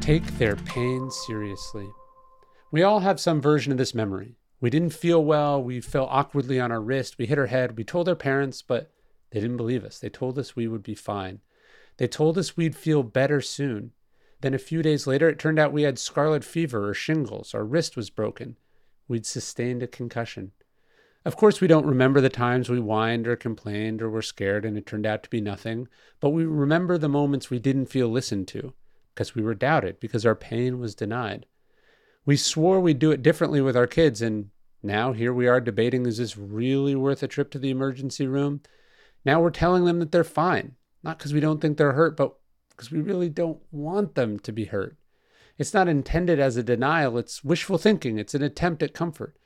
Take their pain seriously. We all have some version of this memory. We didn't feel well, we fell awkwardly on our wrist, we hit our head, we told our parents, but they didn't believe us. They told us we would be fine. They told us we'd feel better soon. Then a few days later, it turned out we had scarlet fever or shingles, our wrist was broken. We'd sustained a concussion. Of course, we don't remember the times we whined or complained or were scared and it turned out to be nothing, but we remember the moments we didn't feel listened to because we were doubted, because our pain was denied. We swore we'd do it differently with our kids, and now here we are debating is this really worth a trip to the emergency room? Now we're telling them that they're fine, not because we don't think they're hurt, but because we really don't want them to be hurt. It's not intended as a denial, it's wishful thinking, it's an attempt at comfort.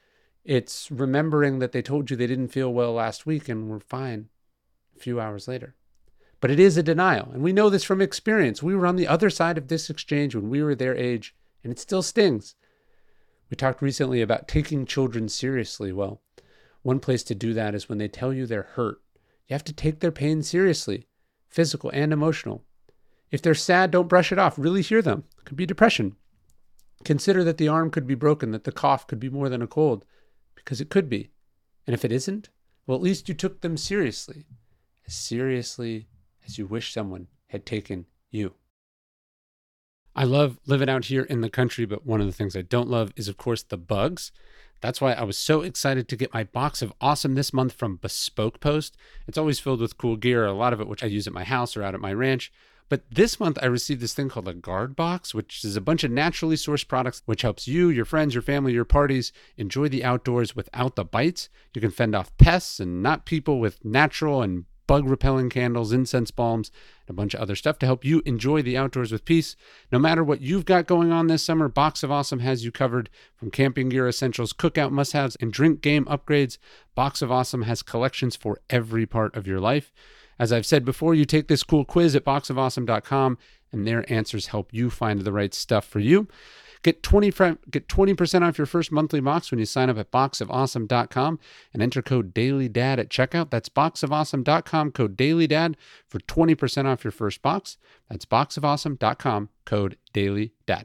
It's remembering that they told you they didn't feel well last week and were fine a few hours later. But it is a denial. And we know this from experience. We were on the other side of this exchange when we were their age, and it still stings. We talked recently about taking children seriously. Well, one place to do that is when they tell you they're hurt. You have to take their pain seriously, physical and emotional. If they're sad, don't brush it off. Really hear them. It could be depression. Consider that the arm could be broken, that the cough could be more than a cold, because it could be. And if it isn't, well, at least you took them seriously, as seriously as you wish someone had taken you. I love living out here in the country, but one of the things I don't love is, of course, the bugs. That's why I was so excited to get my box of awesome this month from Bespoke Post. It's always filled with cool gear, a lot of it which I use at my house or out at my ranch. But this month I received this thing called a guard box, which is a bunch of naturally sourced products which helps you, your friends, your family, your parties enjoy the outdoors without the bites. You can fend off pests and not people with natural and bug repelling candles, incense balms, and a bunch of other stuff to help you enjoy the outdoors with peace. No matter what you've got going on this summer, Box of Awesome has you covered from camping gear essentials, cookout must haves, and drink game upgrades. Box of Awesome has collections for every part of your life. As I've said before, you take this cool quiz at boxofawesome.com and their answers help you find the right stuff for you. Get 20 get 20% off your first monthly box when you sign up at boxofawesome.com and enter code dailydad at checkout. That's boxofawesome.com code dailydad for 20% off your first box. That's boxofawesome.com code dailydad.